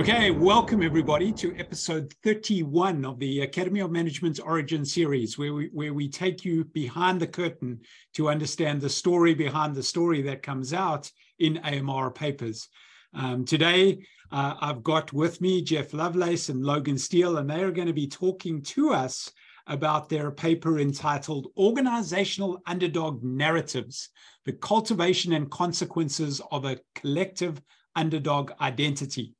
Okay, welcome everybody to episode 31 of the Academy of Management's Origin series, where we, where we take you behind the curtain to understand the story behind the story that comes out in AMR papers. Um, today, uh, I've got with me Jeff Lovelace and Logan Steele, and they are going to be talking to us about their paper entitled Organizational Underdog Narratives The Cultivation and Consequences of a Collective Underdog Identity.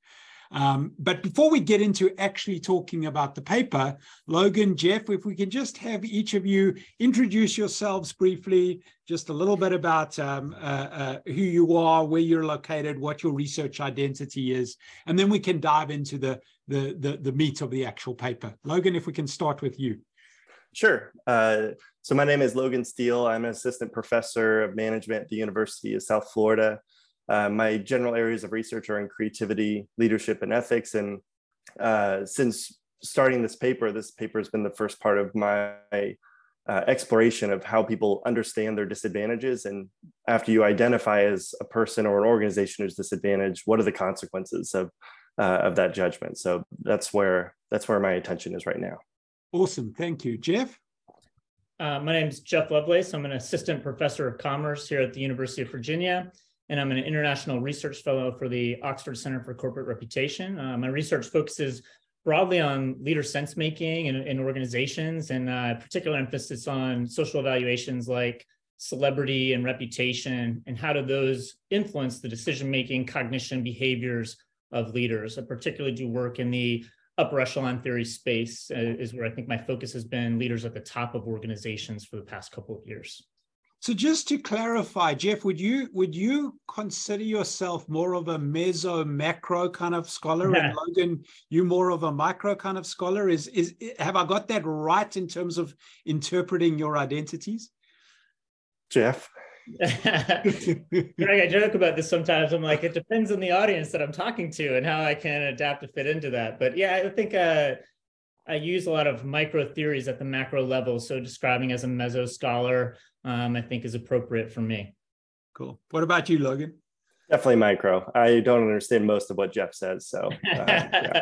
Um, but before we get into actually talking about the paper, Logan, Jeff, if we can just have each of you introduce yourselves briefly, just a little bit about um, uh, uh, who you are, where you're located, what your research identity is, and then we can dive into the, the, the, the meat of the actual paper. Logan, if we can start with you. Sure. Uh, so my name is Logan Steele. I'm an assistant professor of management at the University of South Florida. Uh, my general areas of research are in creativity, leadership, and ethics. And uh, since starting this paper, this paper has been the first part of my uh, exploration of how people understand their disadvantages. And after you identify as a person or an organization who's disadvantaged, what are the consequences of, uh, of that judgment? So that's where that's where my attention is right now. Awesome, thank you, Jeff. Uh, my name is Jeff Lovelace. I'm an assistant professor of commerce here at the University of Virginia and I'm an international research fellow for the Oxford Center for Corporate Reputation. Uh, my research focuses broadly on leader sense making in, in organizations, and uh, particular emphasis on social evaluations like celebrity and reputation, and how do those influence the decision making, cognition, behaviors of leaders. I particularly do work in the upper echelon theory space, uh, is where I think my focus has been leaders at the top of organizations for the past couple of years. So just to clarify, Jeff, would you would you consider yourself more of a meso macro kind of scholar, yeah. and Logan, you more of a micro kind of scholar? Is is have I got that right in terms of interpreting your identities? Jeff. Greg, I joke about this sometimes. I'm like, it depends on the audience that I'm talking to and how I can adapt to fit into that. But yeah, I think uh, I use a lot of micro theories at the macro level. So describing as a meso scholar, um, I think is appropriate for me. Cool. What about you, Logan? Definitely micro. I don't understand most of what Jeff says. So, uh,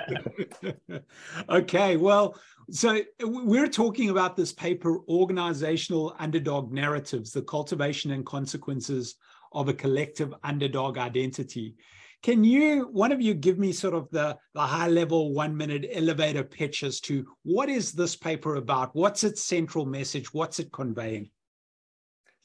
okay. Well, so we're talking about this paper, Organizational Underdog Narratives, the cultivation and consequences of a collective underdog identity. Can you, one of you, give me sort of the, the high level one minute elevator pitch as to what is this paper about? What's its central message? What's it conveying?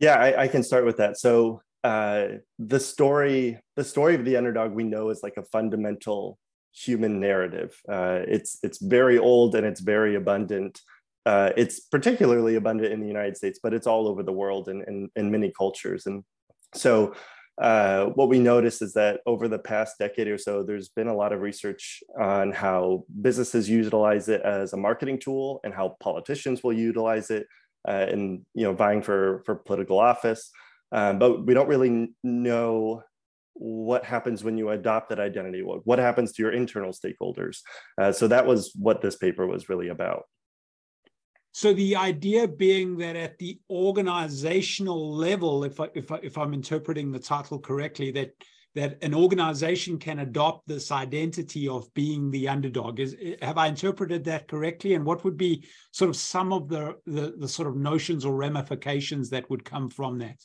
Yeah, I, I can start with that. So uh, the story, the story of the underdog, we know is like a fundamental human narrative. Uh, it's it's very old and it's very abundant. Uh, it's particularly abundant in the United States, but it's all over the world and in, many cultures. And so uh, what we notice is that over the past decade or so, there's been a lot of research on how businesses utilize it as a marketing tool and how politicians will utilize it uh, in you know vying for for political office. Um, but we don't really know what happens when you adopt that identity. What, what happens to your internal stakeholders? Uh, so that was what this paper was really about. So the idea being that at the organizational level, if I, if I, if I'm interpreting the title correctly, that that an organization can adopt this identity of being the underdog. Is have I interpreted that correctly? And what would be sort of some of the the, the sort of notions or ramifications that would come from that?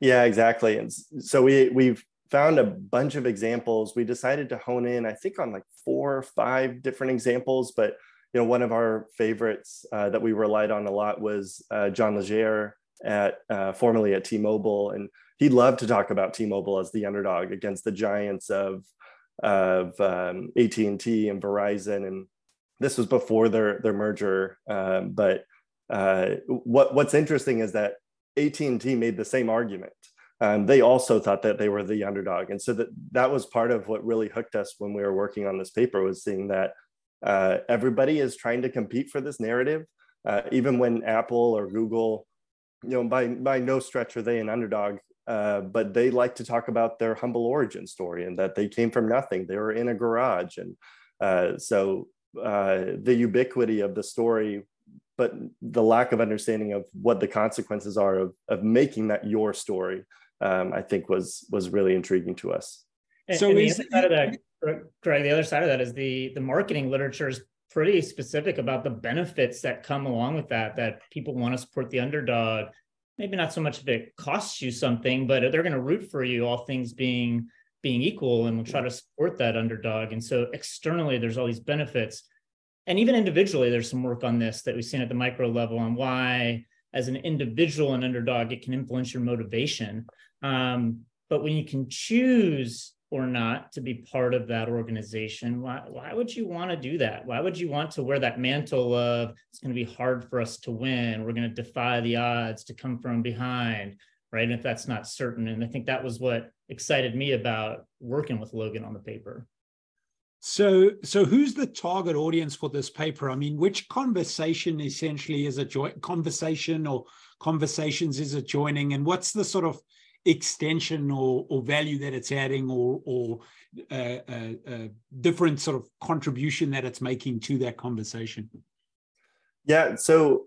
Yeah, exactly. And so we we've found a bunch of examples. We decided to hone in, I think, on like four or five different examples, but you know, one of our favorites uh, that we relied on a lot was uh, John Legere at uh, formerly at T-Mobile, and he loved to talk about T-Mobile as the underdog against the giants of of um, AT&T and Verizon, and this was before their their merger. Um, but uh, what what's interesting is that AT&T made the same argument. Um, they also thought that they were the underdog, and so that that was part of what really hooked us when we were working on this paper was seeing that uh, everybody is trying to compete for this narrative. Uh, even when Apple or Google, you know, by by no stretch are they an underdog, uh, but they like to talk about their humble origin story and that they came from nothing. They were in a garage, and uh, so uh, the ubiquity of the story, but the lack of understanding of what the consequences are of of making that your story, um, I think was was really intriguing to us. And, so and is, the, Greg, the other side of that is the the marketing literature is pretty specific about the benefits that come along with that. That people want to support the underdog. Maybe not so much if it costs you something, but they're going to root for you, all things being being equal, and will try to support that underdog. And so externally, there's all these benefits, and even individually, there's some work on this that we've seen at the micro level on why, as an individual and underdog, it can influence your motivation. Um, but when you can choose or not to be part of that organization. Why, why would you want to do that? Why would you want to wear that mantle of it's going to be hard for us to win. We're going to defy the odds to come from behind right? And if that's not certain and i think that was what excited me about working with logan on the paper. So so who's the target audience for this paper? I mean which conversation essentially is a joint conversation or conversations is it joining and what's the sort of extension or, or value that it's adding or, or uh, uh, uh, different sort of contribution that it's making to that conversation? Yeah, so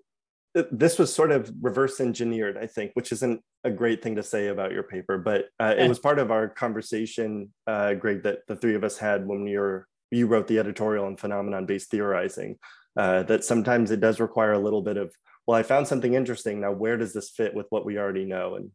this was sort of reverse engineered, I think, which isn't a great thing to say about your paper, but uh, it was part of our conversation, uh, Greg, that the three of us had when we were you wrote the editorial on phenomenon-based theorizing. that sometimes it does require a little bit of well, I found something interesting. Now, where does this fit with what we already know? And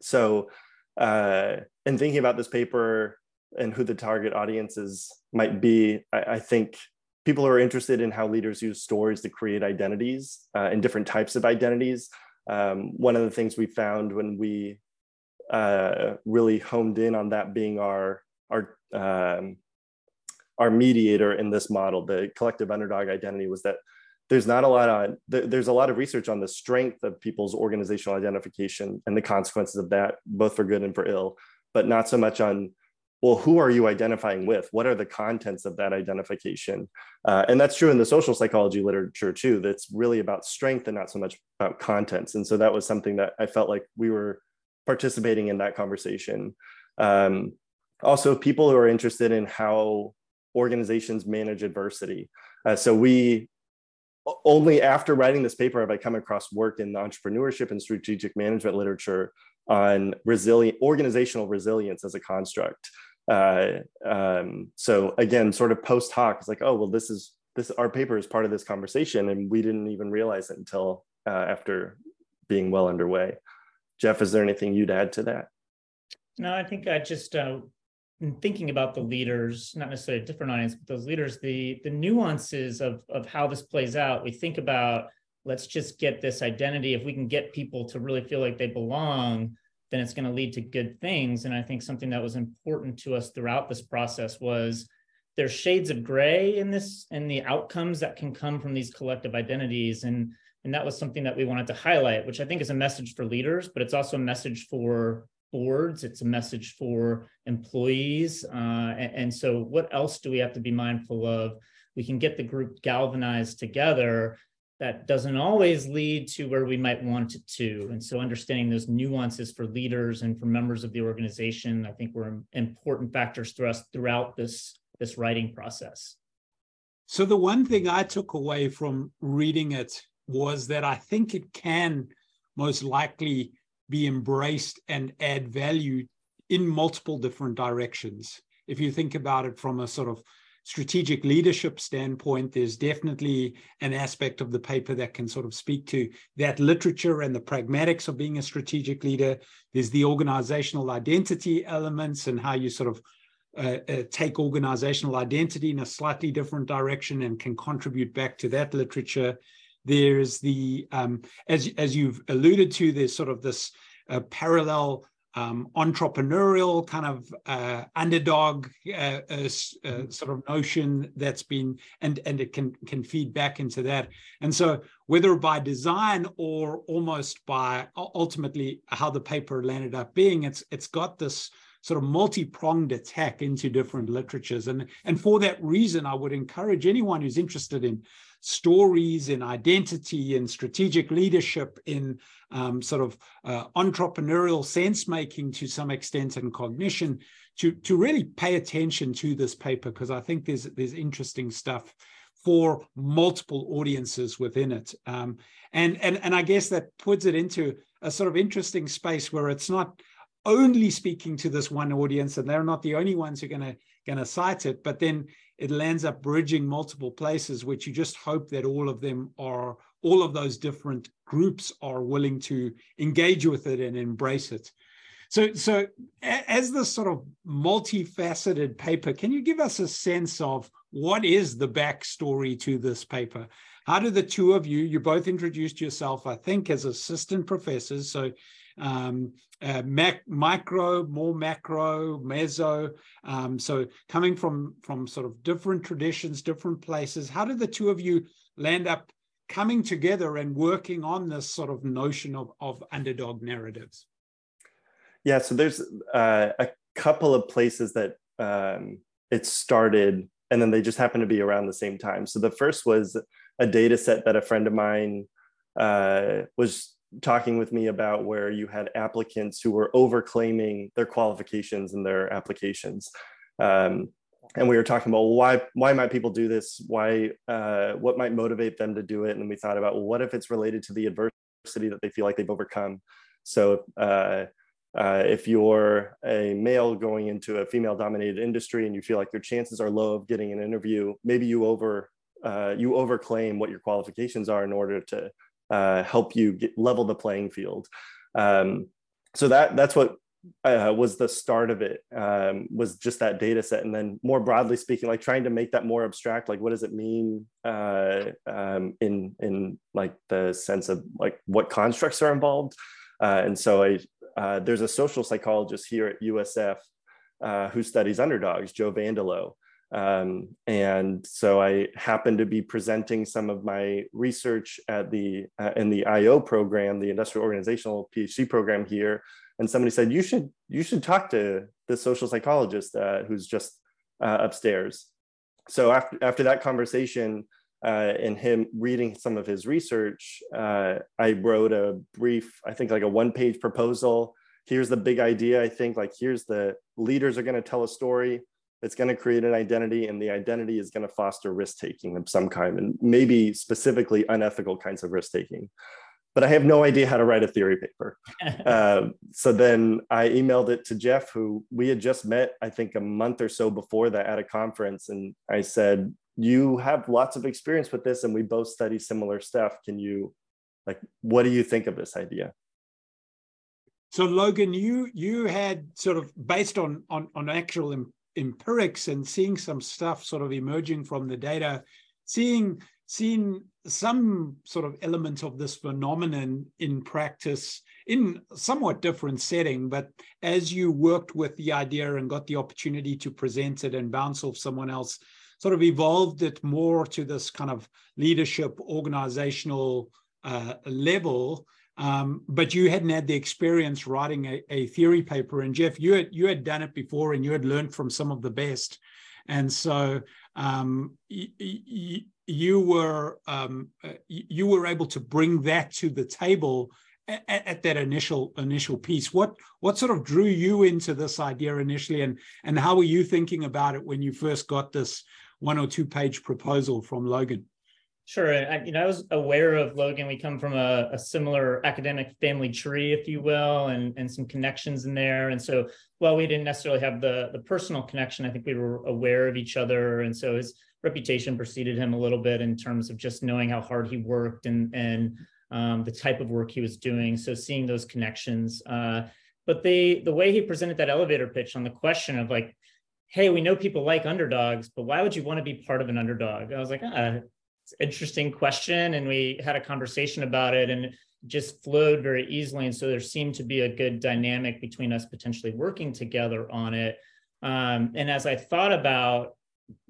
so uh, in thinking about this paper and who the target audiences might be, I, I, think people who are interested in how leaders use stories to create identities uh, and different types of identities. Um, one of the things we found when we uh, really honed in on that being our our um, our mediator in this model, the collective underdog identity, was that there's not a lot on there's a lot of research on the strength of people's organizational identification and the consequences of that both for good and for ill but not so much on well who are you identifying with? What are the contents of that identification? Uh, and that's true in the social psychology literature too that's really about strength and not so much about contents. And so that was something that i felt like we were participating in that conversation. Um, also people who are interested in how organizations manage adversity. Uh, so we only after writing this paper have I come across work in the entrepreneurship and strategic management literature on resilient organizational resilience as a construct. Uh, um, so again, sort of post hoc, it's like, oh well, this is this our paper is part of this conversation, and we didn't even realize it until uh, after being well underway. Jeff, is there anything you'd add to that? No, I think I just uh, in thinking about the leaders, not necessarily a different audience, but those leaders, the the nuances of of how this plays out. We think about let's just get this identity. If we can get people to really feel like they belong, then it's going to lead to good things. And I think something that was important to us throughout this process was there's shades of gray in this and the outcomes that can come from these collective identities. And and that was something that we wanted to highlight, which I think is a message for leaders, but it's also a message for boards, it's a message for employees. Uh, and, and, so, what else do we have to be mindful of? We can get the group galvanized together. That doesn't always lead to where we might want it to. And so, understanding those nuances for leaders and for members of the organization, I think were important factors for us throughout this, this writing process. So, the one thing I took away from reading it was that I think it can most likely be embraced and add value in multiple different directions. If you think about it from a sort of strategic leadership standpoint, there's definitely an aspect of the paper that can sort of speak to that literature and the pragmatics of being a strategic leader. There's the organizational identity elements and how you sort of uh, uh, take organizational identity in a slightly different direction and can contribute back to that literature. There's the, um, as, as you've alluded to, there's sort of this uh, parallel um, entrepreneurial kind of uh, underdog uh, uh, uh, sort of notion that's been and and it can can feed back into that. And so whether by design or almost by ultimately how the paper landed up being it's it's got this sort of multi-pronged attack into different literatures. And and for that reason i would encourage anyone who's interested in stories in identity and strategic leadership in um, sort of uh, entrepreneurial sense making to some extent and cognition to, to really pay attention to this paper because I think there's there's interesting stuff for multiple audiences within it. Um, and, and, and I guess that puts it into a sort of interesting space where it's not only speaking to this one audience and they're not the only ones who are going to going to cite it but then it lands up bridging multiple places which you just hope that all of them are all of those different groups are willing to engage with it and embrace it. So so as this sort of multifaceted paper can you give us a sense of what is the backstory to this paper? How do the two of you you both introduced yourself i think as assistant professors so um, uh, mac, micro, more macro, meso. Um, so coming from from sort of different traditions, different places. How did the two of you land up coming together and working on this sort of notion of, of underdog narratives? Yeah, so there's uh, a couple of places that um, it started, and then they just happen to be around the same time. So the first was a data set that a friend of mine uh, was talking with me about where you had applicants who were overclaiming their qualifications in their applications. Um, and we were talking about why why might people do this? Why uh, what might motivate them to do it? And we thought about well, what if it's related to the adversity that they feel like they've overcome? So uh, uh, if you're a male going into a female dominated industry and you feel like your chances are low of getting an interview, maybe you over uh, you overclaim what your qualifications are in order to uh, help you get, level the playing field. Um, so that that's what uh, was the start of it um, was just that data set and then more broadly speaking like trying to make that more abstract like what does it mean uh, um, in in like the sense of like what constructs are involved uh, and so I uh, there's a social psychologist here at USF uh, who studies underdogs Joe Vandello um, and so I happened to be presenting some of my research at the uh, in the IO program, the industrial organizational PhD program here. And somebody said, you should, you should talk to the social psychologist uh, who's just uh, upstairs. So after, after that conversation uh, and him reading some of his research, uh, I wrote a brief, I think like a one page proposal. Here's the big idea. I think like, here's the leaders are going to tell a story it's going to create an identity and the identity is going to foster risk taking of some kind and maybe specifically unethical kinds of risk taking but i have no idea how to write a theory paper. Uh, so then i emailed it to jeff who we had just met i think a month or so before that at a conference and i said you have lots of experience with this and we both study similar stuff. Can you like what do you think of this idea? So Logan, you you had sort of based on on, on actual empirics and seeing some stuff sort of emerging from the data, seeing seeing some sort of element of this phenomenon in practice in somewhat different setting but as you worked with the idea and got the opportunity to present it and bounce off someone else sort of evolved it more to this kind of leadership organizational uh, level um, but you hadn't had the experience writing a, a, theory paper. And Jeff, you had you had done it before, and you had learned from some of the best. And so um, y- y- you were um, uh, you were able to bring that to the table at, at, that initial initial piece. What what sort of drew you into this idea initially, and and how were you thinking about it when you first got this one or two page proposal from Logan? Sure. I, you know, I was aware of Logan. We come from a, a, similar academic family tree, if you will, and, and some connections in there. And so while we didn't necessarily have the, the personal connection, I think we were aware of each other. And so his reputation preceded him a little bit in terms of just knowing how hard he worked and, and um, the type of work he was doing. So seeing those connections. Uh, but the, the way he presented that elevator pitch on the question of like, hey, we know people like underdogs, but why would you want to be part of an underdog? I was like, ah, interesting question and we had a conversation about it and it just flowed very easily and so there seemed to be a good dynamic between us potentially working together on it. Um, and as i thought about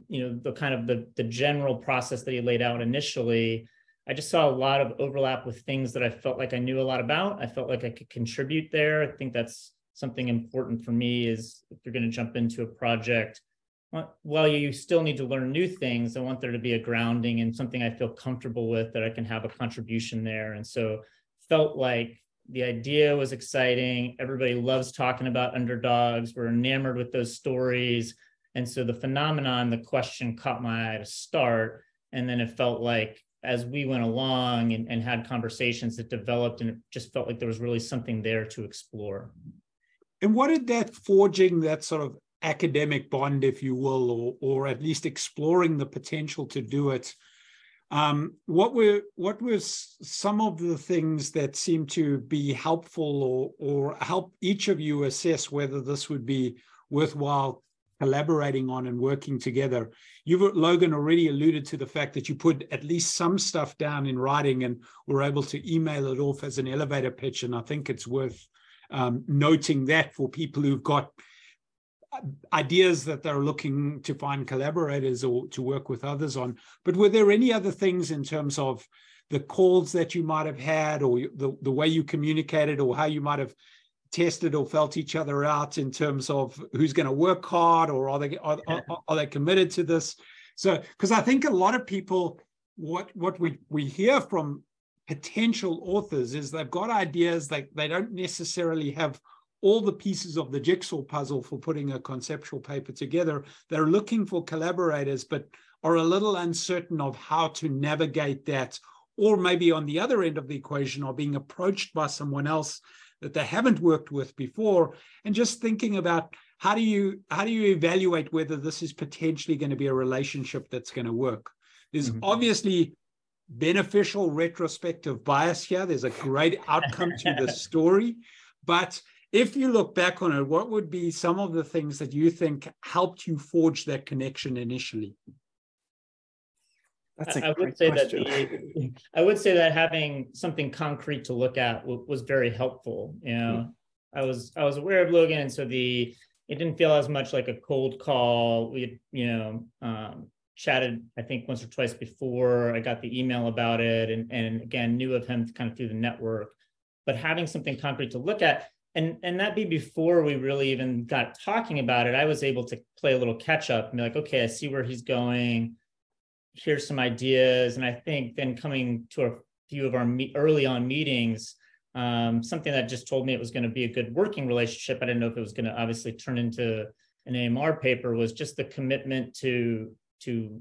you know the kind of the, the general process that he laid out initially i just saw a lot of overlap with things that i felt like i knew a lot about. I felt like i could contribute there. I think that's something important for me is if you're going to jump into a project Uh, while you still need to learn new things, I want there to be a grounding and something I feel comfortable with that I can have a contribution there. And so felt like the idea was exciting. Everybody loves talking about underdogs. We're enamored with those stories. And so the phenomenon, the question caught my eye to start. And then it felt like as we went along and, and had conversations that developed, and it just felt like there was really something there to explore. and what did that forging that sort of academic bond, if you will, or or at least exploring the potential to do it? Um, what were what was some of the things that seemed to be helpful or or help each of you assess whether this would be worthwhile collaborating on and working together? You've Logan already alluded to the fact that you put at least some stuff down in writing and were able to email it off as an elevator pitch, and I think it's worth um, noting that for people who've got ideas that they're looking to find collaborators or to work with others on. But were there any other things in terms of the calls that you might have had or the, the way you communicated or how you might have tested or felt each other out in terms of who's going to work hard or are they are, are, are they committed to this so because i think a lot of people what what we we hear from potential authors is they've got ideas like they don't necessarily have all the pieces of the jigsaw puzzle for putting a conceptual paper together. They're looking for collaborators, but are a little uncertain of how to navigate that. Or maybe on the other end of the equation, are being approached by someone else that they haven't worked with before, and just thinking about how do you how do you evaluate whether this is potentially going to be a relationship that's going to work. There's mm-hmm. obviously beneficial retrospective bias here. There's a great outcome to the story, but if you look back on it, what would be some of the things that you think helped you forge that connection initially? That's a I would say question. that the, I would say that having something concrete to look at w- was very helpful. You know, mm-hmm. I was I was aware of Logan, and so the it didn't feel as much like a cold call. We you know um, chatted I think once or twice before I got the email about it, and and again knew of him kind of through the network. But having something concrete to look at, and and that be before we really even got talking about it i was able to play a little catch up and be like okay i see where he's going. Here's some ideas. And i think then coming to a few of our me- early on meetings um, something that just told me it was going to be a good working relationship. I didn't know if it was going to obviously turn into an amr paper was just the commitment to to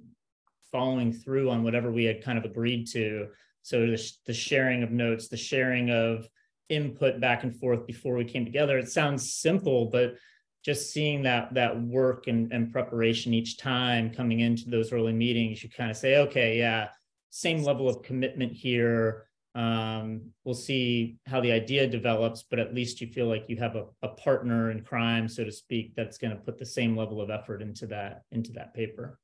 following through on whatever we had kind of agreed to. So the, the sharing of notes the sharing of input back and forth before we came together. It sounds simple, but just seeing that that work and, and preparation each time coming into those early meetings, you kind of say, okay, yeah, same level of commitment here. Um, we'll see how the idea develops, but at least you feel like you have a, a partner in crime, so to speak, that's going to put the same level of effort into that into that paper.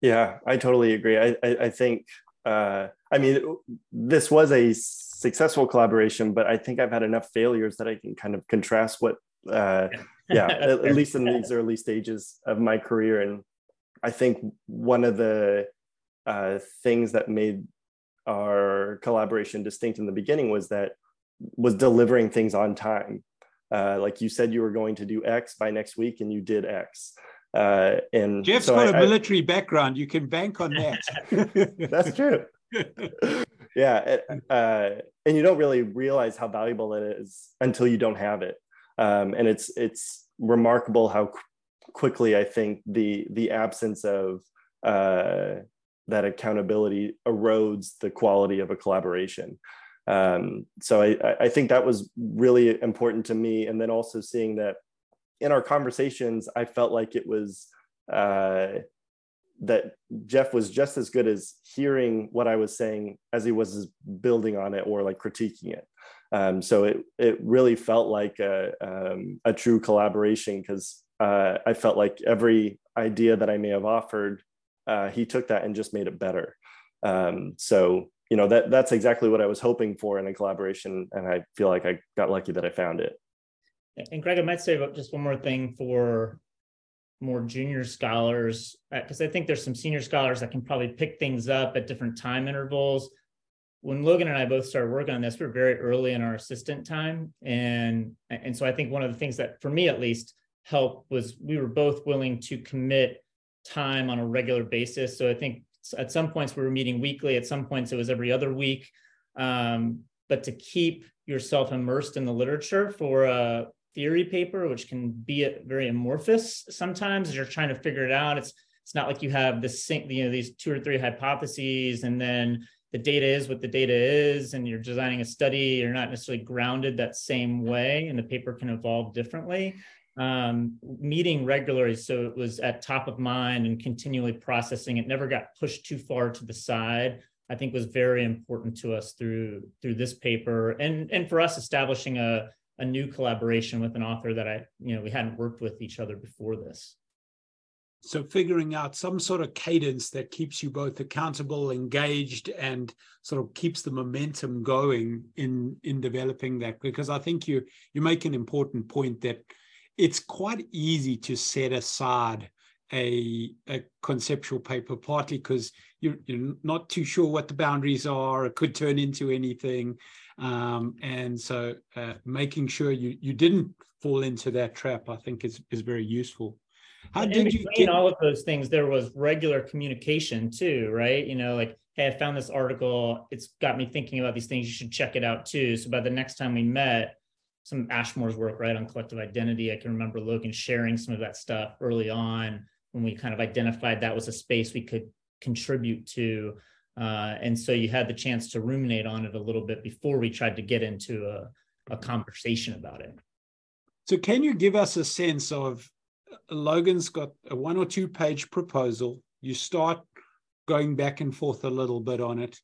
Yeah, I totally agree. I I, I think uh, I mean, this was a successful collaboration, but I think I've had enough failures that I can kind of contrast what, uh, yeah, at, at, least in these early stages of my career. And I think one of the uh, things that made our collaboration distinct in the beginning was that was delivering things on time. Uh, like you said, you were going to do X by next week, and you did X. Uh, and Jeff's so got I, a military I, background. You can bank on that. that's true. yeah, uh, and you don't really realize how valuable it is until you don't have it. Um, and it's it's remarkable how qu- quickly I think the the absence of uh, that accountability erodes the quality of a collaboration. Um, so I, I think that was really important to me, and then also seeing that in our conversations, I felt like it was uh, that Jeff was just as good as hearing what I was saying as he was building on it or like critiquing it. Um, so it it really felt like a um, a true collaboration because uh, I felt like every idea that I may have offered, uh, he took that and just made it better. Um, so you know that that's exactly what I was hoping for in a collaboration, and I feel like I got lucky that I found it. And Greg, I might say just one more thing for more junior scholars, because uh, I think there's some senior scholars that can probably pick things up at different time intervals. When Logan and I both started working on this, we are very early in our assistant time. And, and so I think one of the things that, for me at least, helped was we were both willing to commit time on a regular basis. So I think at some points we were meeting weekly, at some points it was every other week. Um, but to keep yourself immersed in the literature for a theory paper, which can be very amorphous sometimes as you're trying to figure it out. It's it's not like you have the sync, you know, these two or three hypotheses, and then the data is what the data is and you're designing a study. You're not necessarily grounded that same way and the paper can evolve differently. Um, meeting regularly so it was at top of mind and continually processing. It never got pushed too far to the side i think was very important to us through through this paper and and for us establishing a, a new collaboration with an author that i you know we hadn't worked with each other before this so figuring out some sort of cadence that keeps you both accountable engaged and sort of keeps the momentum going in in developing that because i think you you make an important point that it's quite easy to set aside a, a conceptual paper, partly because you're, you're not too sure what the boundaries are. It could turn into anything. Um, and so uh, making sure you, you didn't fall into that trap, I think is, is very useful. How and did you get all of those things? There was regular communication too, right? You know, like, hey, I found this article. It's got me thinking about these things. You should check it out too. So by the next time we met, some Ashmore's work, right, on collective identity. I can remember Logan sharing some of that stuff early on when we kind of identified that was a space we could contribute to. Uh, and so you had the chance to ruminate on it a little bit before we tried to get into a, a conversation about it. So, can you give us a sense of Logan's got a one or two page proposal? You start going back and forth a little bit on it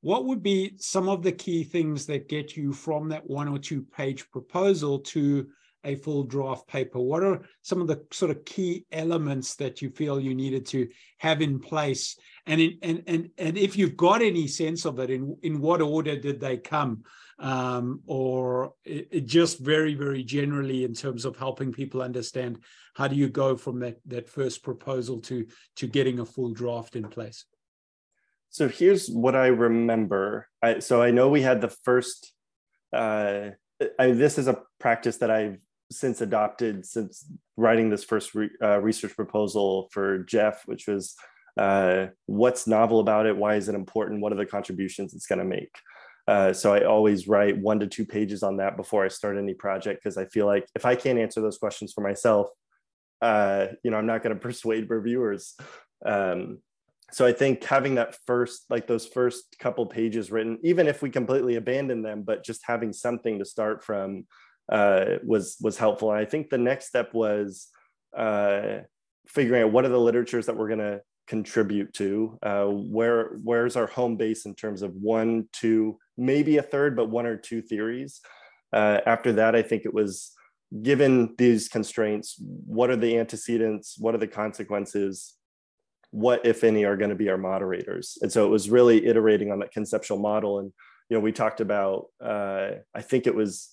what would be some of the key things that get you from that one or two page proposal to a full draft paper? What are some of the sort of key elements that you feel you needed to have in place? And in, and and and if you've got any sense of it, in in what order did they come? Um, or it, it just very very generally in terms of helping people understand how do you go from that that first proposal to to getting a full draft in place? So here's what I remember. I, so I know we had the first. Uh, I, this is a practice that I've since adopted since writing this first re, uh, research proposal for Jeff, which was uh, what's novel about it, why is it important, what are the contributions it's going to make. Uh, so I always write one to two pages on that before I start any project because I feel like if I can't answer those questions for myself, uh, you know, I'm not going to persuade reviewers. Um, so i think having that first like those first couple pages written even if we completely abandon them but just having something to start from uh, was was helpful. And i think the next step was uh, figuring out what are the literatures that we're going to contribute to uh, where where's our home base in terms of one two maybe a third but one or two theories. Uh, after that i think it was given these constraints what are the antecedents? What are the consequences? What if any are going to be our moderators? And so it was really iterating on that conceptual model. And you know we talked about uh, i think it was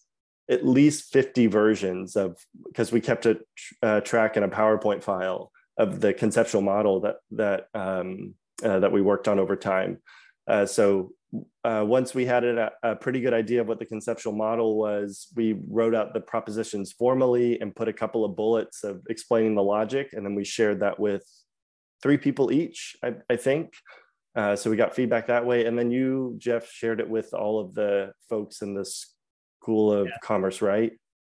at least 50 versions of because we kept a uh, track in a powerpoint file of the conceptual model that that um, uh, that we worked on over time uh, so uh, once we had a, a, pretty good idea of what the conceptual model was, we wrote out the propositions formally and put a couple of bullets of explaining the logic, and then we shared that with three people each, I, I think. Uh, so we got feedback that way. And then you, Jeff, shared it with all of the folks in the School of yeah. Commerce, right?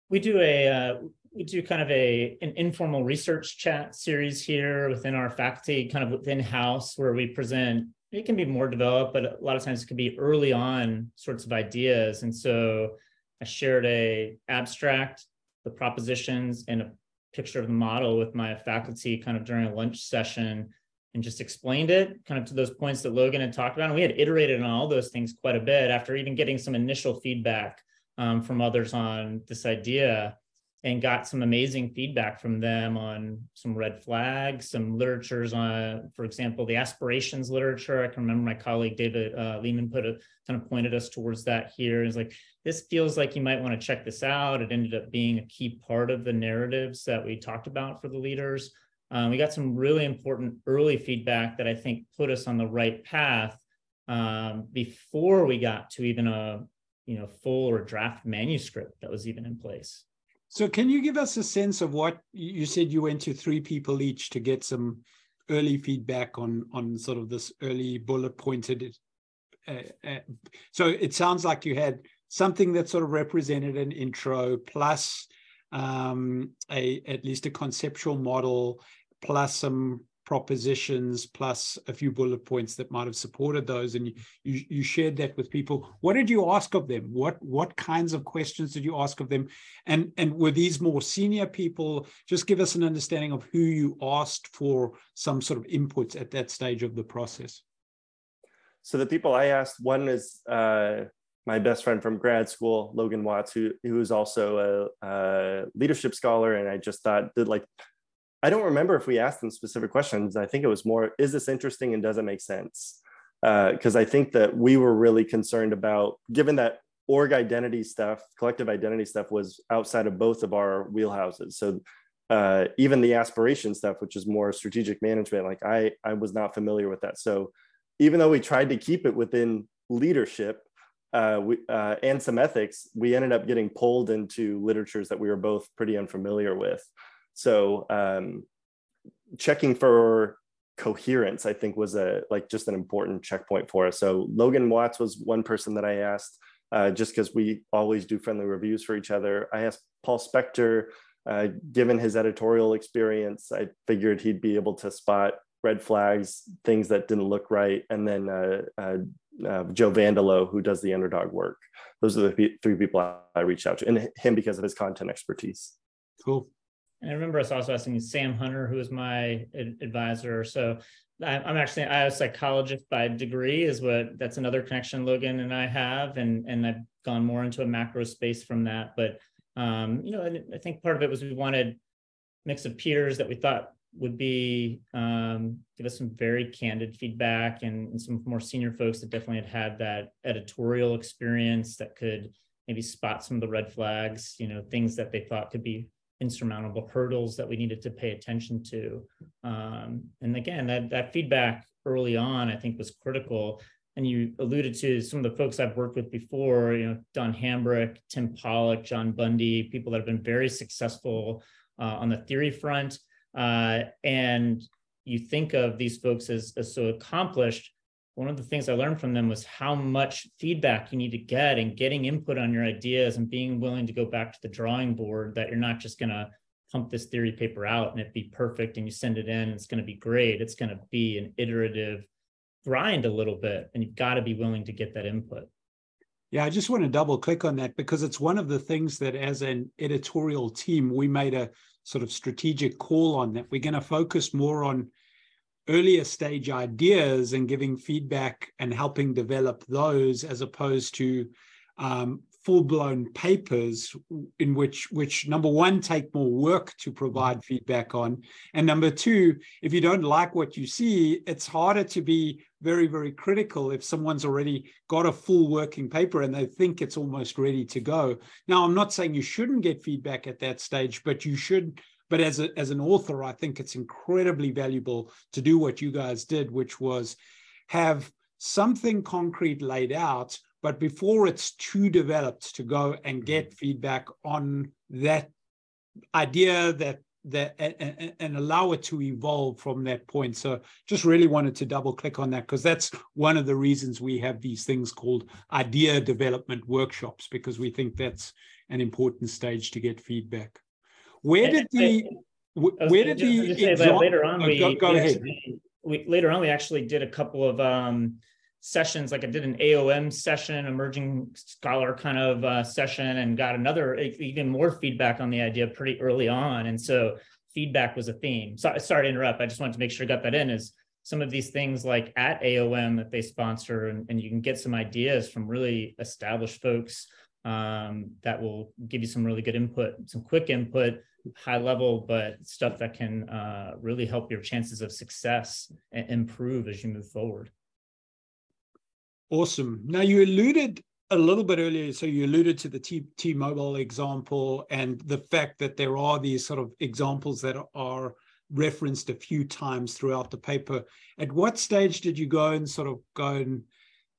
We do a uh, we do kind of a an informal research chat series here within our faculty, kind of within house, where we present. It can be more developed, but a lot of times it can be early on sorts of ideas. And so I shared a abstract, the propositions, and a picture of the model with my faculty kind of during a lunch session and just explained it kind of to those points that Logan had talked about. And we had iterated on all those things quite a bit after even getting some initial feedback um, from others on this idea and got some amazing feedback from them on some red flags, some literatures on, for example, the aspirations literature. I can remember my colleague David uh, Lehman put a kind of pointed us towards that here. It's like this feels like you might want to check this out. It ended up being a key part of the narratives that we talked about for the leaders. Um, we got some really important early feedback that I think put us on the right path um, before we got to even a you know full or draft manuscript that was even in place. So, can you give us a sense of what you said? You went to three people each to get some early feedback on on sort of this early bullet pointed. Uh, uh, so it sounds like you had something that sort of represented an intro plus um, a at least a conceptual model plus some propositions plus a few bullet points that might have supported those and you, you, you shared that with people. What did you ask of them? What what kinds of questions did you ask of them? And and were these more senior people? Just give us an understanding of who you asked for some sort of inputs at that stage of the process. So the people i asked one is uh, my best friend from grad school logan watts who who is also a, a leadership scholar and i just thought that like I don't remember if we asked them specific questions. I think it was more, is this interesting and does it make sense? Because uh, I think that we were really concerned about, given that org identity stuff, collective identity stuff was outside of both of our wheelhouses. So uh, even the aspiration stuff, which is more strategic management, like I, I was not familiar with that. So even though we tried to keep it within leadership uh, we, uh, and some ethics, we ended up getting pulled into literatures that we were both pretty unfamiliar with. So um, checking for coherence, I think was a like just an important checkpoint for us. So Logan Watts was one person that I asked, uh, just because we always do friendly reviews for each other. I asked Paul Spector, uh, given his editorial experience, I figured he'd be able to spot red flags, things that didn't look right, and then uh, uh, uh Joe Vandello, who does the underdog work. Those are the three people I reached out to, and him because of his content expertise. Cool. And I remember us also asking Sam Hunter, who was my advisor. So I'm actually I'm a psychologist by degree, is what that's another connection Logan and I have, and and I've gone more into a macro space from that. But um, you know, I think part of it was we wanted mix of peers that we thought would be um, give us some very candid feedback and, and, some more senior folks that definitely had had that editorial experience that could maybe spot some of the red flags, you know, things that they thought could be insurmountable hurdles that we needed to pay attention to. Um, and again, that, that feedback early on, I think, was critical. And you alluded to some of the folks I've worked with before, you know, Don Hambrick, Tim Pollock, John Bundy, people that have been very successful uh, on the theory front. Uh, and you think of these folks as, as so accomplished, one of the things I learned from them was how much feedback you need to get and getting input on your ideas and being willing to go back to the drawing board that you're not just going to pump this theory paper out and it be perfect and you send it in it's going to be great. It's going to be an iterative grind a little bit and you've got to be willing to get that input. Yeah, I just want to double click on that because it's one of the things that as an editorial team, we made a sort of strategic call on that we're going to focus more on earlier stage ideas and giving feedback and helping develop those as opposed to um, full-blown papers in which which number one take more work to provide feedback on. And number two if you don't like what you see it's harder to be very very critical if someone's already got a full working paper and they think it's almost ready to go. Now i'm not saying you shouldn't get feedback at that stage but you should but as, a, as an author, I think it's incredibly valuable to do what you guys did, which was have something concrete laid out, but before it's too developed to go and get mm-hmm. feedback on that idea that that and, and, allow it to evolve from that point so just really wanted to double click on that because that's one of the reasons we have these things called idea development workshops because we think that's an important stage to get feedback where did the where did the exam- later on oh, we, go, go we. Actually, we later on we actually did a couple of um, sessions like i did an aom session emerging scholar kind of uh, session and got another even more feedback on the idea pretty early on and so feedback was a theme so, sorry to interrupt i just wanted to make sure i got that in is some of these things like at aom that they sponsor and, and you can get some ideas from really established folks um, that will give you some really good input some quick input high level, but stuff that can uh, really help your chances of success and improve as you move forward. Awesome. Now you alluded a little bit earlier, so you alluded to the T T-Mobile example and the fact that there are these sort of examples that are referenced a few times throughout the paper. At what stage did you go and sort of go and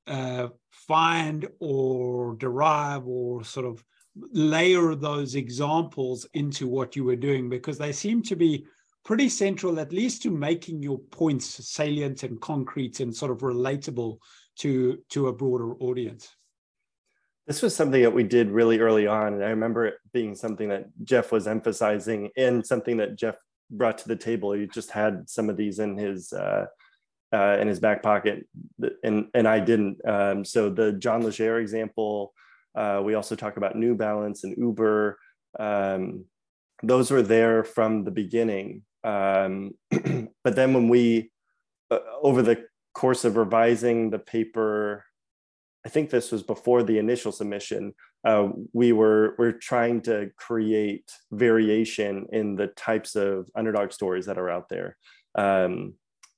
uh, find or derive or sort of layer those examples into what you were doing because they seem to be pretty central, at least to making your points salient and concrete and sort of relatable to, to a broader audience. This was something that we did really early on. And I remember it being something that Jeff was emphasizing and something that Jeff brought to the table. He just had some of these in his uh, uh, in his back pocket, and and I didn't. Um, so the John Legere example. Uh, we also talk about New Balance and Uber. Um, those were there from the beginning. Um, but then when we, uh, over the course of revising the paper, I think this was before the initial submission, uh, we were we're trying to create variation in the types of underdog stories that are out there, um,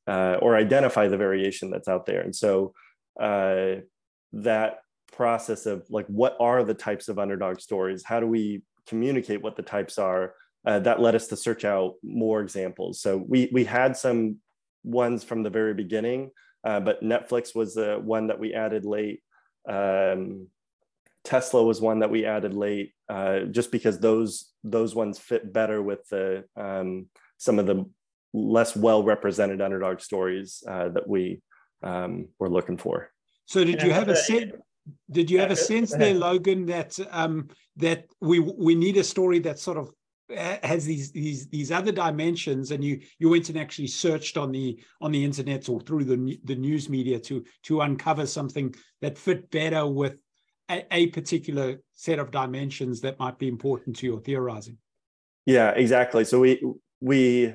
uh, or identify the variation that's out there. And so uh, that process of like, what are the types of underdog stories? How do we communicate what the types are? Uh, that led us to search out more examples. So we we had some ones from the very beginning, uh, but Netflix was the one that we added late. Um, Tesla was one that we added late, uh, just because those those ones fit better with the um, some of the less well represented underdog stories uh, that we um, were looking for. So did you have a sense? Did you have a sense there, Logan, that um, that we we need a story that sort of has these these these other dimensions and you you went and actually searched on the on the internet or through the the news media to to uncover something that fit better with a, a particular set of dimensions that might be important to your theorizing? Yeah exactly. So we we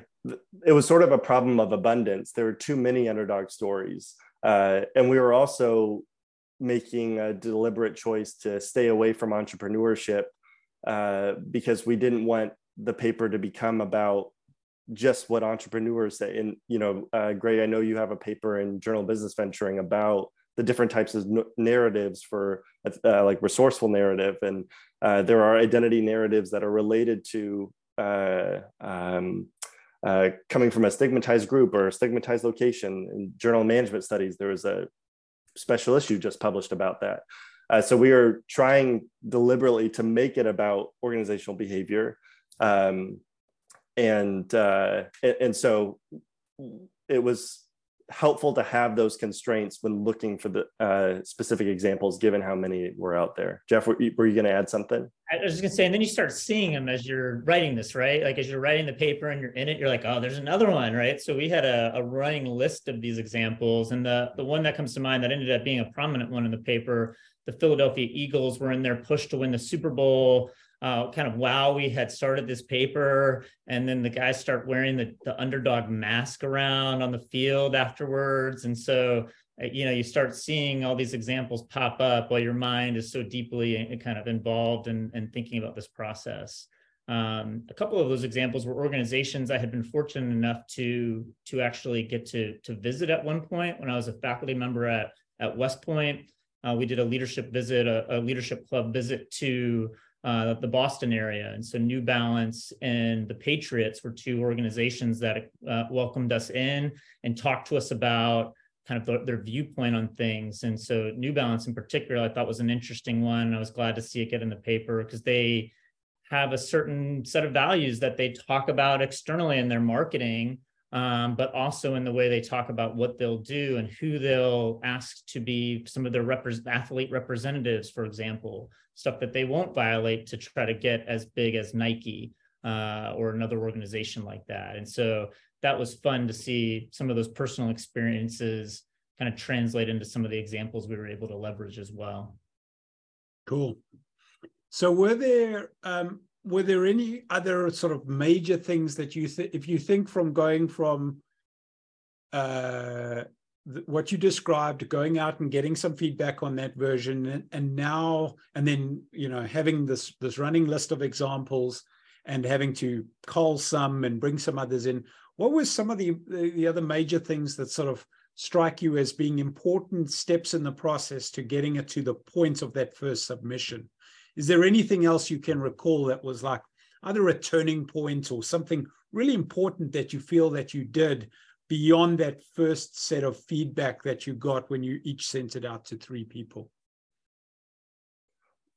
it was sort of a problem of abundance. There were too many underdog stories uh, and we were also making a deliberate choice to stay away from entrepreneurship uh, because we didn't want the paper to become about just what entrepreneurs say. And you know, uh, Greg, I know you have a paper in Journal of Business Venturing about the different types of n- narratives for uh, like resourceful narrative, and uh, there are identity narratives that are related to uh, um, uh, coming from a stigmatized group or a stigmatized location. In Journal Management Studies, there was a special issue just published about that. Uh, so we are trying deliberately to make it about organizational behavior um, and, uh, and, and so it was helpful to have those constraints when looking for the uh, specific examples, given how many were out there. Jeff, were you, you going to add something? I was just going to say, and then you start seeing them as you're writing this, right? Like as you're writing the paper and you're in it, you're like, oh, there's another one, right? So we had a, a running list of these examples, and the the one that comes to mind that ended up being a prominent one in the paper, the Philadelphia Eagles were in their push to win the Super Bowl uh, kind of wow we had started this paper. And then the guys start wearing the, the underdog mask around on the field afterwards. And so uh, you know you start seeing all these examples pop up while your mind is so deeply uh, kind of involved in, in thinking about this process. Um, a couple of those examples were organizations i had been fortunate enough to to actually get to to visit at one point when i was a faculty member at at west point. Uh, we did a leadership visit a, a leadership club visit to uh, the Boston area. And so New Balance and the Patriots were two organizations that uh, welcomed us in and talked to us about kind of the, their viewpoint on things. And so New Balance in particular, I thought was an interesting one. I was glad to see it get in the paper because they have a certain set of values that they talk about externally in their marketing um, but also in the way they talk about what they'll do and who they'll ask to be some of their athlete representatives, for example, stuff that they won't violate to try to get as big as Nike uh, or another organization like that. And so that was fun to see some of those personal experiences kind of translate into some of the examples we were able to leverage as well. Cool. So were there um, were there any other sort of major things that you think if you think from going from uh, what you described going out and getting some feedback on that version and, and, now and then you know having this this running list of examples and having to call some and bring some others in what were some of the the other major things that sort of strike you as being important steps in the process to getting it to the point of that first submission is there anything else you can recall that was like either a turning point or something really important that you feel that you did beyond that first set of feedback that you got when you each sent it out to three people?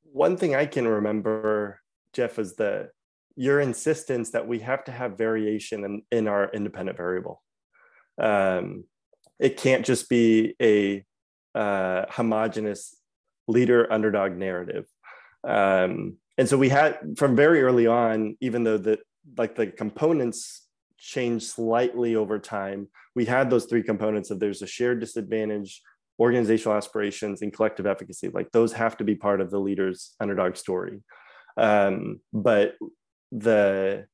One thing I can remember, Jeff, is the your insistence that we have to have variation in, in our independent variable. Um, it can't just be a uh, homogenous leader underdog narrative. Um, and so we had from very early on, even though the like the components changed slightly over time. We had those three components of there's a shared disadvantage, organizational aspirations, and collective efficacy. Like those have to be part of the leader's underdog story. Um, but the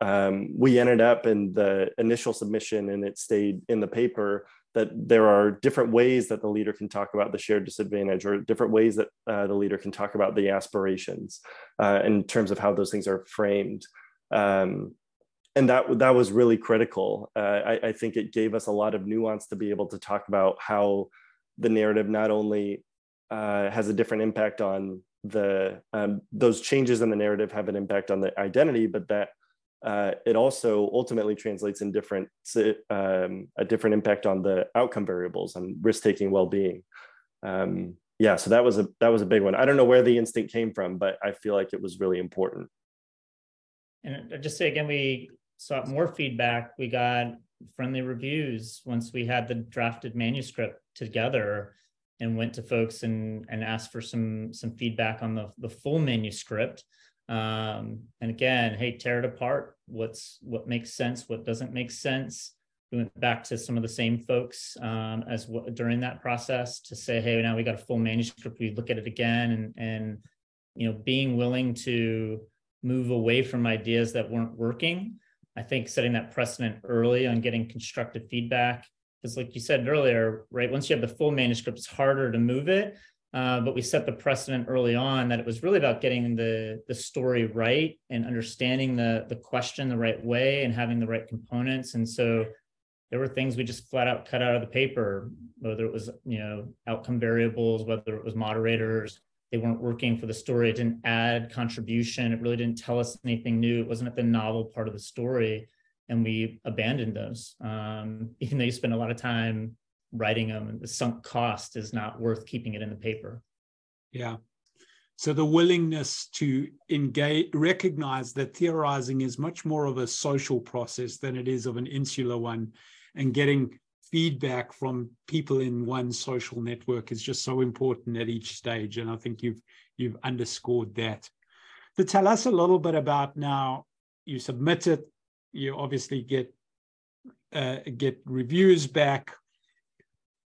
um, we ended up in the initial submission and it stayed in the paper that there are different ways that the leader can talk about the shared disadvantage or different ways that uh, the leader can talk about the aspirations uh, in terms of how those things are framed. Um, and that that was really critical. Uh, I, I, think it gave us a lot of nuance to be able to talk about how the narrative not only uh, has a different impact on the um, those changes in the narrative have an impact on the identity but that uh, it also ultimately translates in different um, a different impact on the outcome variables and risk taking well-being. Um, yeah so that was a that was a big one. I don't know where the instinct came from but i feel like it was really important. And I just say again we sought more feedback. We got friendly reviews once we had the drafted manuscript together and went to folks and and asked for some some feedback on the the full manuscript um, and again hey tear it apart. What's what makes sense? What doesn't make sense? We went back to some of the same folks um, as w- during that process to say hey now we got a full manuscript. We look at it again and and you know being willing to move away from ideas that weren't working. I think setting that precedent early on getting constructive feedback because like you said earlier right once you have the full manuscript it's harder to move it uh, but we set the precedent early on that it was really about getting the the story right and understanding the the question the right way and having the right components. And so there were things we just flat out cut out of the paper, whether it was you know outcome variables, whether it was moderators. They weren't working for the story. It didn't add contribution. It really didn't tell us anything new. It wasn't at the novel part of the story, and we abandoned those. Um, even though you spend a lot of time writing them the sunk cost is not worth keeping it in the paper. Yeah. So the willingness to engage recognize that theorizing is much more of a social process than it is of an insular one and getting feedback from people in one social network is just so important at each stage and i think you've you've underscored that. To tell us a little bit about now you submit it you obviously get uh, get reviews back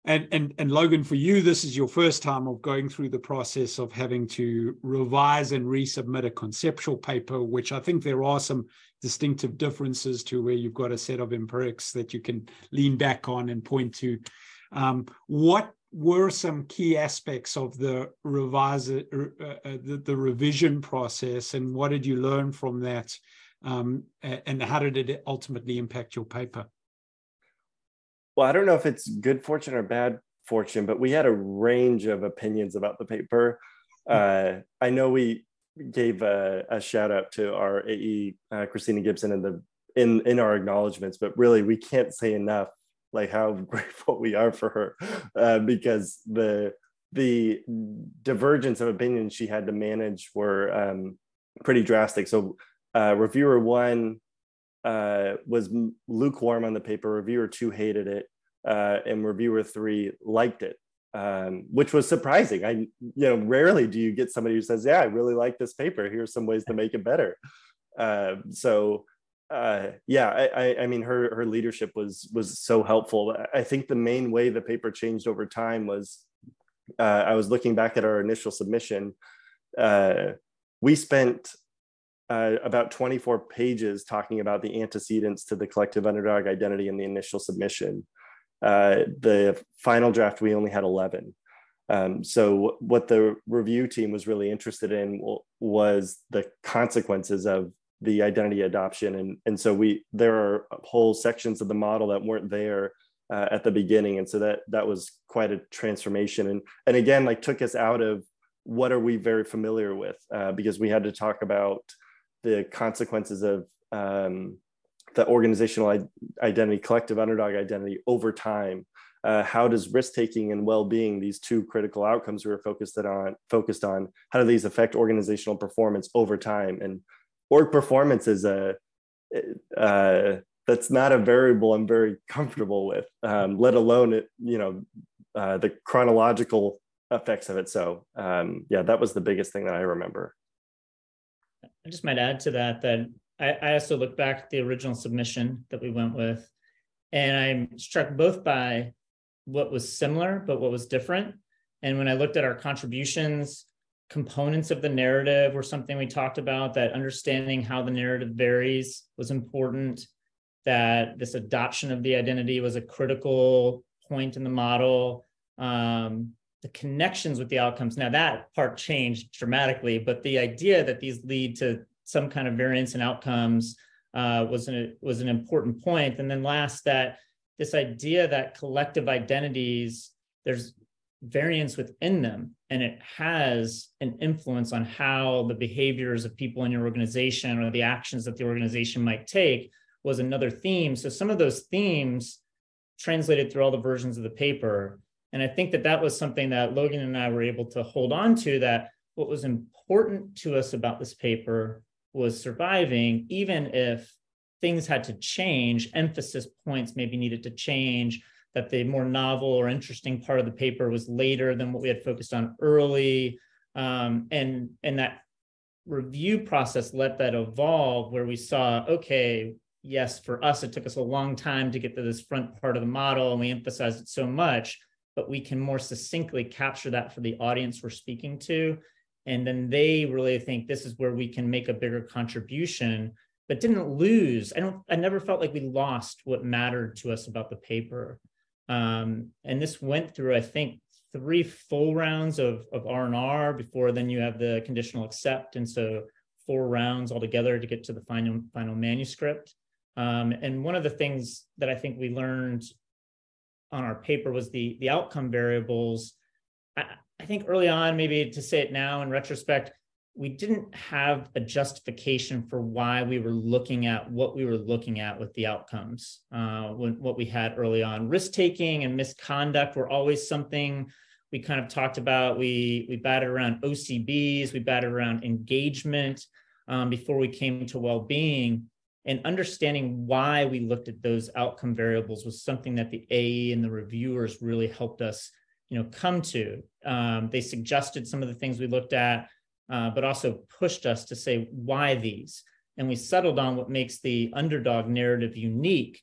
and, and, and Logan, for you, this is your first time of going through the process of having to revise and resubmit a conceptual paper, which I think there are some distinctive differences to where you've got a set of empirics that you can lean back on and point to. Um, what were some key aspects of the revise uh, uh, the, the, revision process, and what did you learn from that, um, and how did it ultimately impact your paper? Well, I don't know if it's good fortune or bad fortune, but we had a range of opinions about the paper. Hmm. Uh, I know we gave a, a, shout out to our AE uh, Cristina Gibson in the in in our acknowledgments, but really we can't say enough like how grateful we are for her uh, because the the divergence of opinions she had to manage were um, pretty drastic. So uh, reviewer one uh, was lukewarm on the paper. Reviewer two hated it, uh, and reviewer three liked it, um, which was surprising. I, you know, rarely do you get somebody who says, "Yeah, I really like this paper. Here's some ways to make it better." Uh, so, uh, yeah, I, I, I mean, her her leadership was was so helpful. I think the main way the paper changed over time was uh, I was looking back at our initial submission. We spent uh, about 24 pages talking about the antecedents to the collective underdog identity in the initial submission. Uh, the final draft, we only had 11. Um, so what the review team was really interested in was the consequences of the identity adoption. And, and so we there are whole sections of the model that weren't there uh, at the beginning. And so that that was quite a transformation. And, and again, like took us out of what are we very familiar with uh, because we had to talk about the consequences of um, the organizational identity, collective underdog identity over time. Uh, how does risk taking and well-being, these two critical outcomes we were focused on, focused on, how do these affect organizational performance over time? And org performance is a uh, that's not a variable I'm very comfortable with, um, let alone it, you know, uh, the chronological effects of it. So um, yeah, that was the biggest thing that I remember. I just might add to that that I, I also look back at the original submission that we went with, and I'm struck both by what was similar, but what was different. And when I looked at our contributions, components of the narrative were something we talked about, that understanding how the narrative varies was important, that this adoption of the identity was a critical point in the model. Um, the connections with the outcomes. Now that part changed dramatically, but the idea that these lead to some kind of variance in outcomes uh, was an was an important point. And then last, that this idea that collective identities there's variance within them, and it has an influence on how the behaviors of people in your organization or the actions that the organization might take was another theme. So some of those themes translated through all the versions of the paper and I think that that was something that Logan and I were able to hold on to that what was important to us about this paper was surviving, even if things had to change, emphasis points maybe needed to change, that the more novel or interesting part of the paper was later than what we had focused on early. Um, and, and that review process let that evolve where we saw, okay, yes, for us, it took us a long time to get to this front part of the model and we emphasized it so much but we can more succinctly capture that for the audience we're speaking to. And then they really think this is where we can make a bigger contribution, but didn't lose. I don't, I never felt like we lost what mattered to us about the paper. Um, and this went through, I think, three full rounds of, of R&R before then you have the conditional accept. And so four rounds altogether to get to the final, final manuscript. Um, and one of the things that I think we learned on our paper was the the outcome variables. I, I think early on, maybe to say it now in retrospect, we didn't have a justification for why we were looking at what we were looking at with the outcomes. Uh, when what we had early on, risk taking and misconduct were always something we kind of talked about. We we batted around OCBs, we batted around engagement um, before we came to well being and understanding why we looked at those outcome variables was something that the AE and the reviewers really helped us, you know, come to. Um, they suggested some of the things we looked at, uh, but also pushed us to say why these. And we settled on what makes the underdog narrative unique.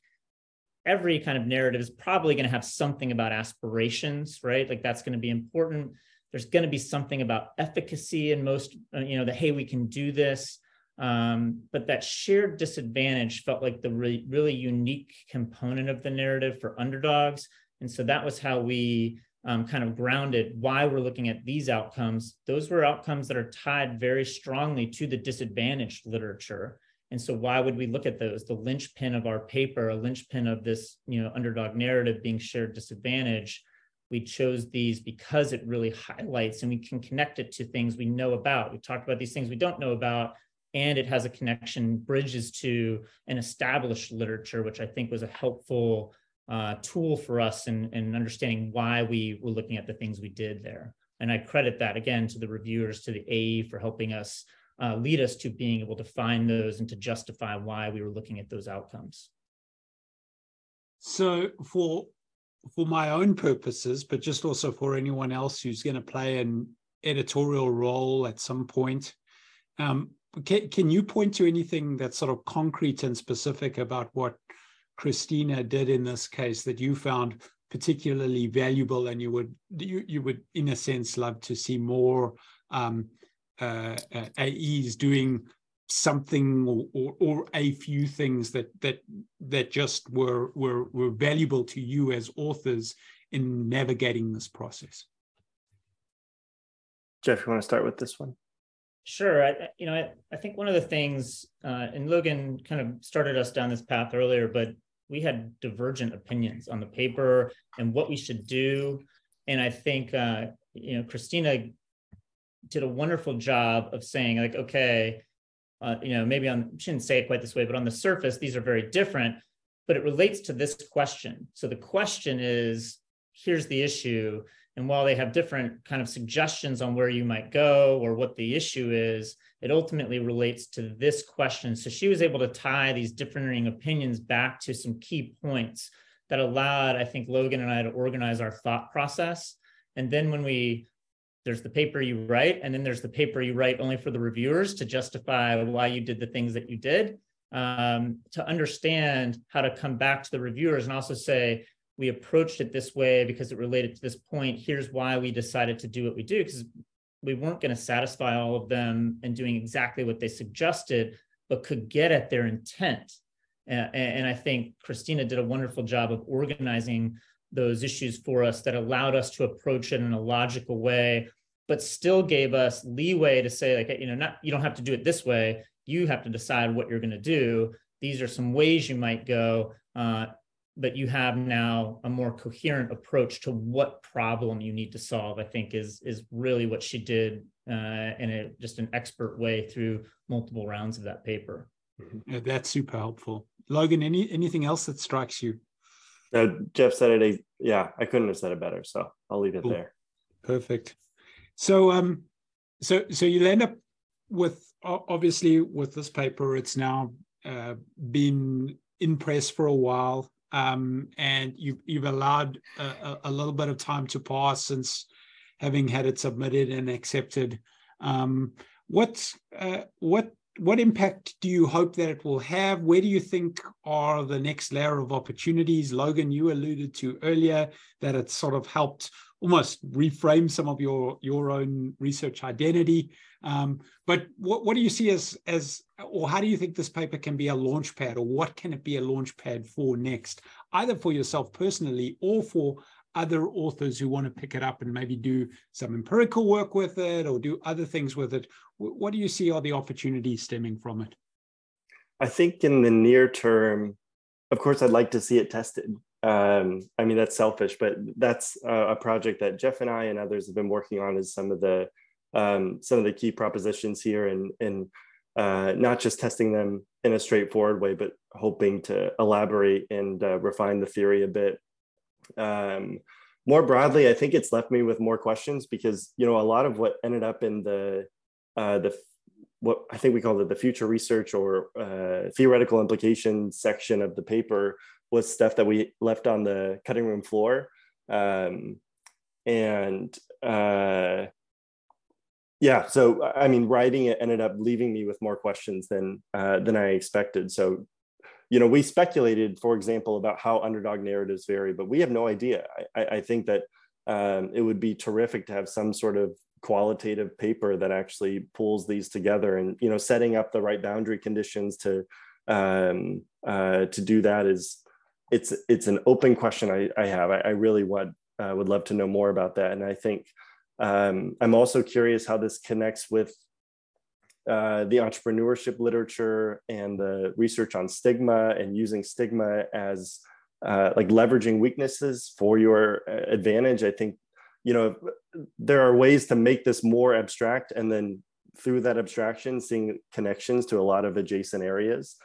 Every kind of narrative is probably going to have something about aspirations, right? Like that's going to be important. There's going to be something about efficacy in most, uh, you know, that hey, we can do this. Um, but that shared disadvantage felt like the really, really unique component of the narrative for underdogs. And so that was how we um, kind of grounded why we're looking at these outcomes. Those were outcomes that are tied very strongly to the disadvantaged literature. And so why would we look at those? The linchpin of our paper, a linchpin of this, you know, underdog narrative being shared disadvantage. We chose these because it really highlights and we can connect it to things we know about. We talked about these things we don't know about and it has a connection, bridges to an established literature, which I think was a helpful uh, tool for us in, in understanding why we were looking at the things we did there. And I credit that again to the reviewers, to the AE for helping us uh, lead us to being able to find those and to justify why we were looking at those outcomes. So for for my own purposes, but just also for anyone else who's going to play an editorial role at some point, um, can, can you point to anything that's sort of concrete and specific about what Cristina did in this case that you found particularly valuable and you would you, you would in a sense love to see more um, uh, uh, AEs doing something or, or, or, a few things that that that just were were were valuable to you as authors in navigating this process. Jeff, you want to start with this one? Sure. I, you know, I, I think one of the things, uh, and Logan kind of started us down this path earlier, but we had divergent opinions on the paper and what we should do. And I think, uh, you know, Cristina did a wonderful job of saying, like, okay, uh, you know, maybe on, shouldn't say it quite this way, but on the surface, these are very different, but it relates to this question. So the question is, here's the issue and while they have different kind of suggestions on where you might go or what the issue is, it ultimately relates to this question. So she was able to tie these differing opinions back to some key points that allowed, I think, Logan and I to organize our thought process. And then when we there's the paper you write, and then there's the paper you write only for the reviewers to justify why you did the things that you did. um, to understand how to come back to the reviewers and also say, we approached it this way because it related to this point. Here's why we decided to do what we do, because we weren't going to satisfy all of them and doing exactly what they suggested, but could get at their intent. And, and I think Cristina did a wonderful job of organizing those issues for us that allowed us to approach it in a logical way but still gave us leeway to say like you know not you don't have to do it this way you have to decide what you're going to do these are some ways you might go uh, but you have now a more coherent approach to what problem you need to solve i think is is really what she did uh, in a just an expert way through multiple rounds of that paper. Yeah, that's super helpful. Logan any anything else that strikes you? Uh, jeff said it yeah i couldn't have said it better so i'll leave it cool. there. Perfect. So, um, so, so you end up with obviously with this paper. It's now uh, been in press for a while, um, and you've you've allowed a, a, little bit of time to pass since having had it submitted and accepted. Um, what uh, what what impact do you hope that it will have? Where do you think are the next layer of opportunities? Logan, you alluded to earlier that it's sort of helped almost reframe some of your your own research identity. Um, but what, what do you see as as or how do you think this paper can be a launch pad, or what can it be a launch pad for next, either for yourself personally or for other authors who want to pick it up and maybe do some empirical work with it or do other things with it? What do you see are the opportunities stemming from it? I think in the near term, of course, I'd like to see it tested. Um, I mean, that's selfish, but that's a, a, project that Jeff and I and others have been working on. Is some of the um, some of the key propositions here, and and uh, not just testing them in a straightforward way, but hoping to elaborate and uh, refine the theory a bit. Um, more broadly, I think it's left me with more questions because you know a lot of what ended up in the uh, the what I think we call it the future research or uh, theoretical implications section of the paper was stuff that we left on the cutting room floor. Um, and uh, yeah, so I mean, writing it ended up leaving me with more questions than uh, than I expected. So, you know, we speculated, for example, about how underdog narratives vary, but we have no idea. I, I think that um, it would be terrific to have some sort of qualitative paper that actually pulls these together and you know setting up the right boundary conditions to um, uh, to do that is it's it's an open question I, I have. I, I really would uh, would love to know more about that. And I think um, I'm also curious how this connects with uh, the entrepreneurship literature and the research on stigma and using stigma as uh, like leveraging weaknesses for your uh, advantage. I think you know there are ways to make this more abstract and then through that abstraction seeing connections to a lot of adjacent areas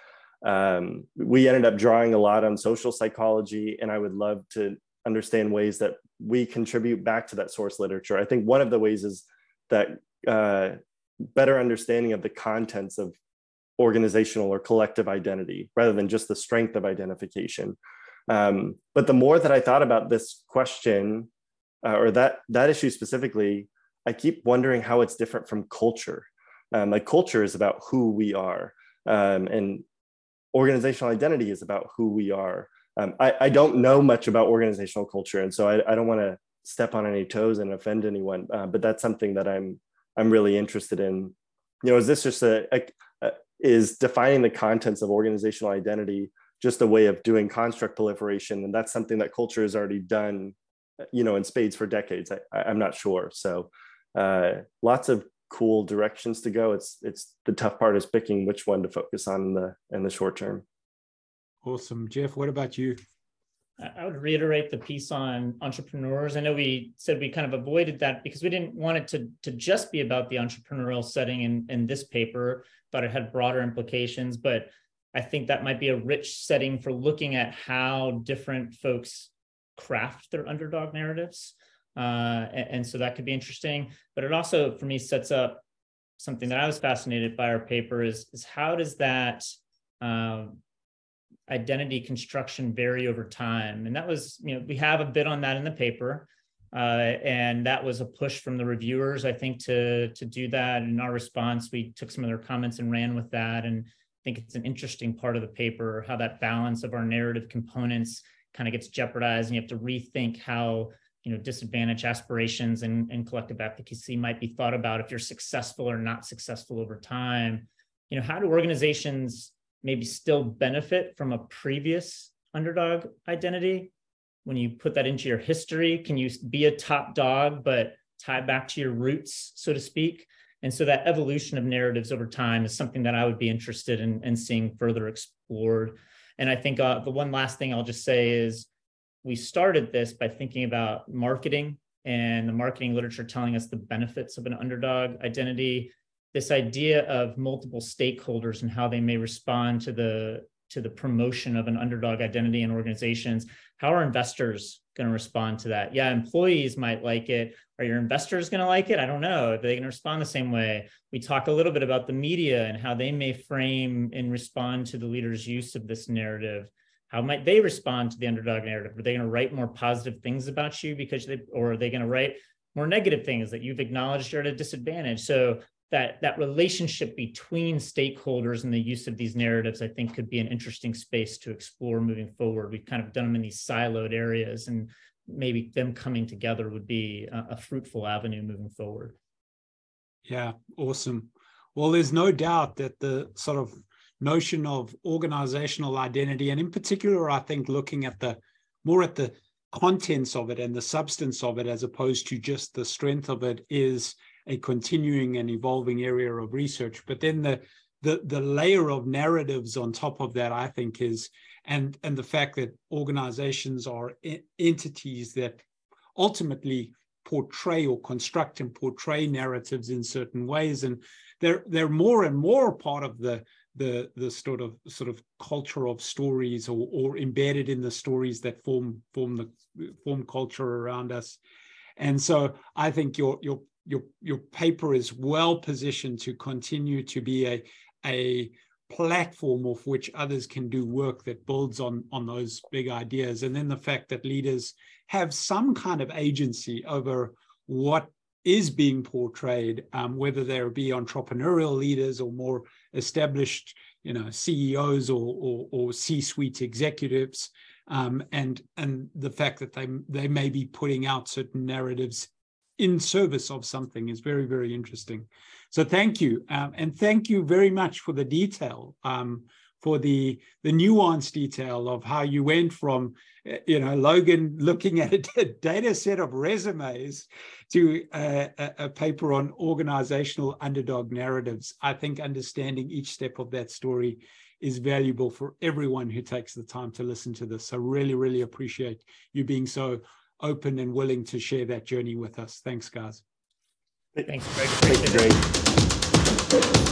um, we ended up drawing a lot on social psychology and i would love to understand ways that we contribute back to that source literature. I think one of the ways is that uh, better understanding of the contents of organizational or collective identity rather than just the strength of identification. Um, but the more that i thought about this question uh, or that that issue specifically i keep wondering how it's different from culture. Um, like culture is about who we are um, and organizational identity is about who we are. Um, I, I, don't know much about organizational culture, and so I, I don't want to step on any toes and offend anyone. Uh, but that's something that I'm I'm really interested in. You know, is this just a, a, a is defining the contents of organizational identity just a way of doing construct proliferation, and that's something that culture has already done, you know, in spades for decades. I, I'm not sure. So, uh, lots of cool directions to go. It's it's the tough part is picking which one to focus on in the in the short term. Awesome, Jeff. What about you? I would reiterate the piece on entrepreneurs. I know we said we kind of avoided that because we didn't want it to, to just be about the entrepreneurial setting in, in this paper, but it had broader implications. But I think that might be a rich setting for looking at how different folks craft their underdog narratives. Uh, and, and, so that could be interesting. But it also, for me, sets up something that I was fascinated by our paper is, is how does that um, identity construction vary over time? And that was, you know, we have a bit on that in the paper. Uh, and that was a push from the reviewers, I think, to to do that. In our response, we took some of their comments and ran with that. And I think it's an interesting part of the paper how that balance of our narrative components kind of gets jeopardized and you have to rethink how you know disadvantage aspirations and, and collective efficacy might be thought about if you're successful or not successful over time. You know how do organizations maybe still benefit from a previous underdog identity? When you put that into your history can you be a top dog but tie back to your roots so to speak? And so that evolution of narratives over time is something that i would be interested in, in seeing further explored. And i think uh, the one last thing i'll just say is we started this by thinking about marketing and the marketing literature telling us the benefits of an underdog identity. This idea of multiple stakeholders and how they may respond to the to the promotion of an underdog identity in organizations. How are investors going to respond to that? Yeah employees might like it. Are your investors going to like it? I don't know. Are they going to respond the same way? We talk a little bit about the media and how they may frame and respond to the leader's use of this narrative how might they respond to the underdog narrative? Are they going to write more positive things about you because they, or are they going to write more negative things that you've acknowledged you're at a disadvantage? So that that relationship between stakeholders and the use of these narratives, I think, could be an interesting space to explore moving forward. We've kind of done them in these siloed areas, and maybe them coming together would be a, a fruitful avenue moving forward. Yeah, awesome. Well, there's no doubt that the sort of notion of organizational identity, and in particular, I think looking at the more at the contents of it and the substance of it, as opposed to just the strength of it, is a continuing and evolving area of research. But then the the the layer of narratives on top of that, I think, is and and the fact that organizations are entities that ultimately portray or construct and portray narratives in certain ways and they're they're more and more part of the the the sort of sort of culture of stories or, or embedded in the stories that form form the form culture around us. And so i think your your your your paper is well positioned to continue to be a a platform of which others can do work that builds on on those big ideas. And then the fact that leaders have some kind of agency over what is being portrayed, um, whether there be entrepreneurial leaders or more established, you know, CEOs or, or, or C-suite executives, um, and and the fact that they they may be putting out certain narratives in service of something is very very interesting. So thank you, um, and thank you very much for the detail. Um, for the the nuanced detail of how you went from eh, you know Logan looking at a data set of resumes to a, a, paper on organizational underdog narratives. I think understanding each step of that story is valuable for everyone who takes the time to listen to this. So really, really appreciate you being so open and willing to share that journey with us. Thanks, guys. Thanks, Greg. Thanks, Greg.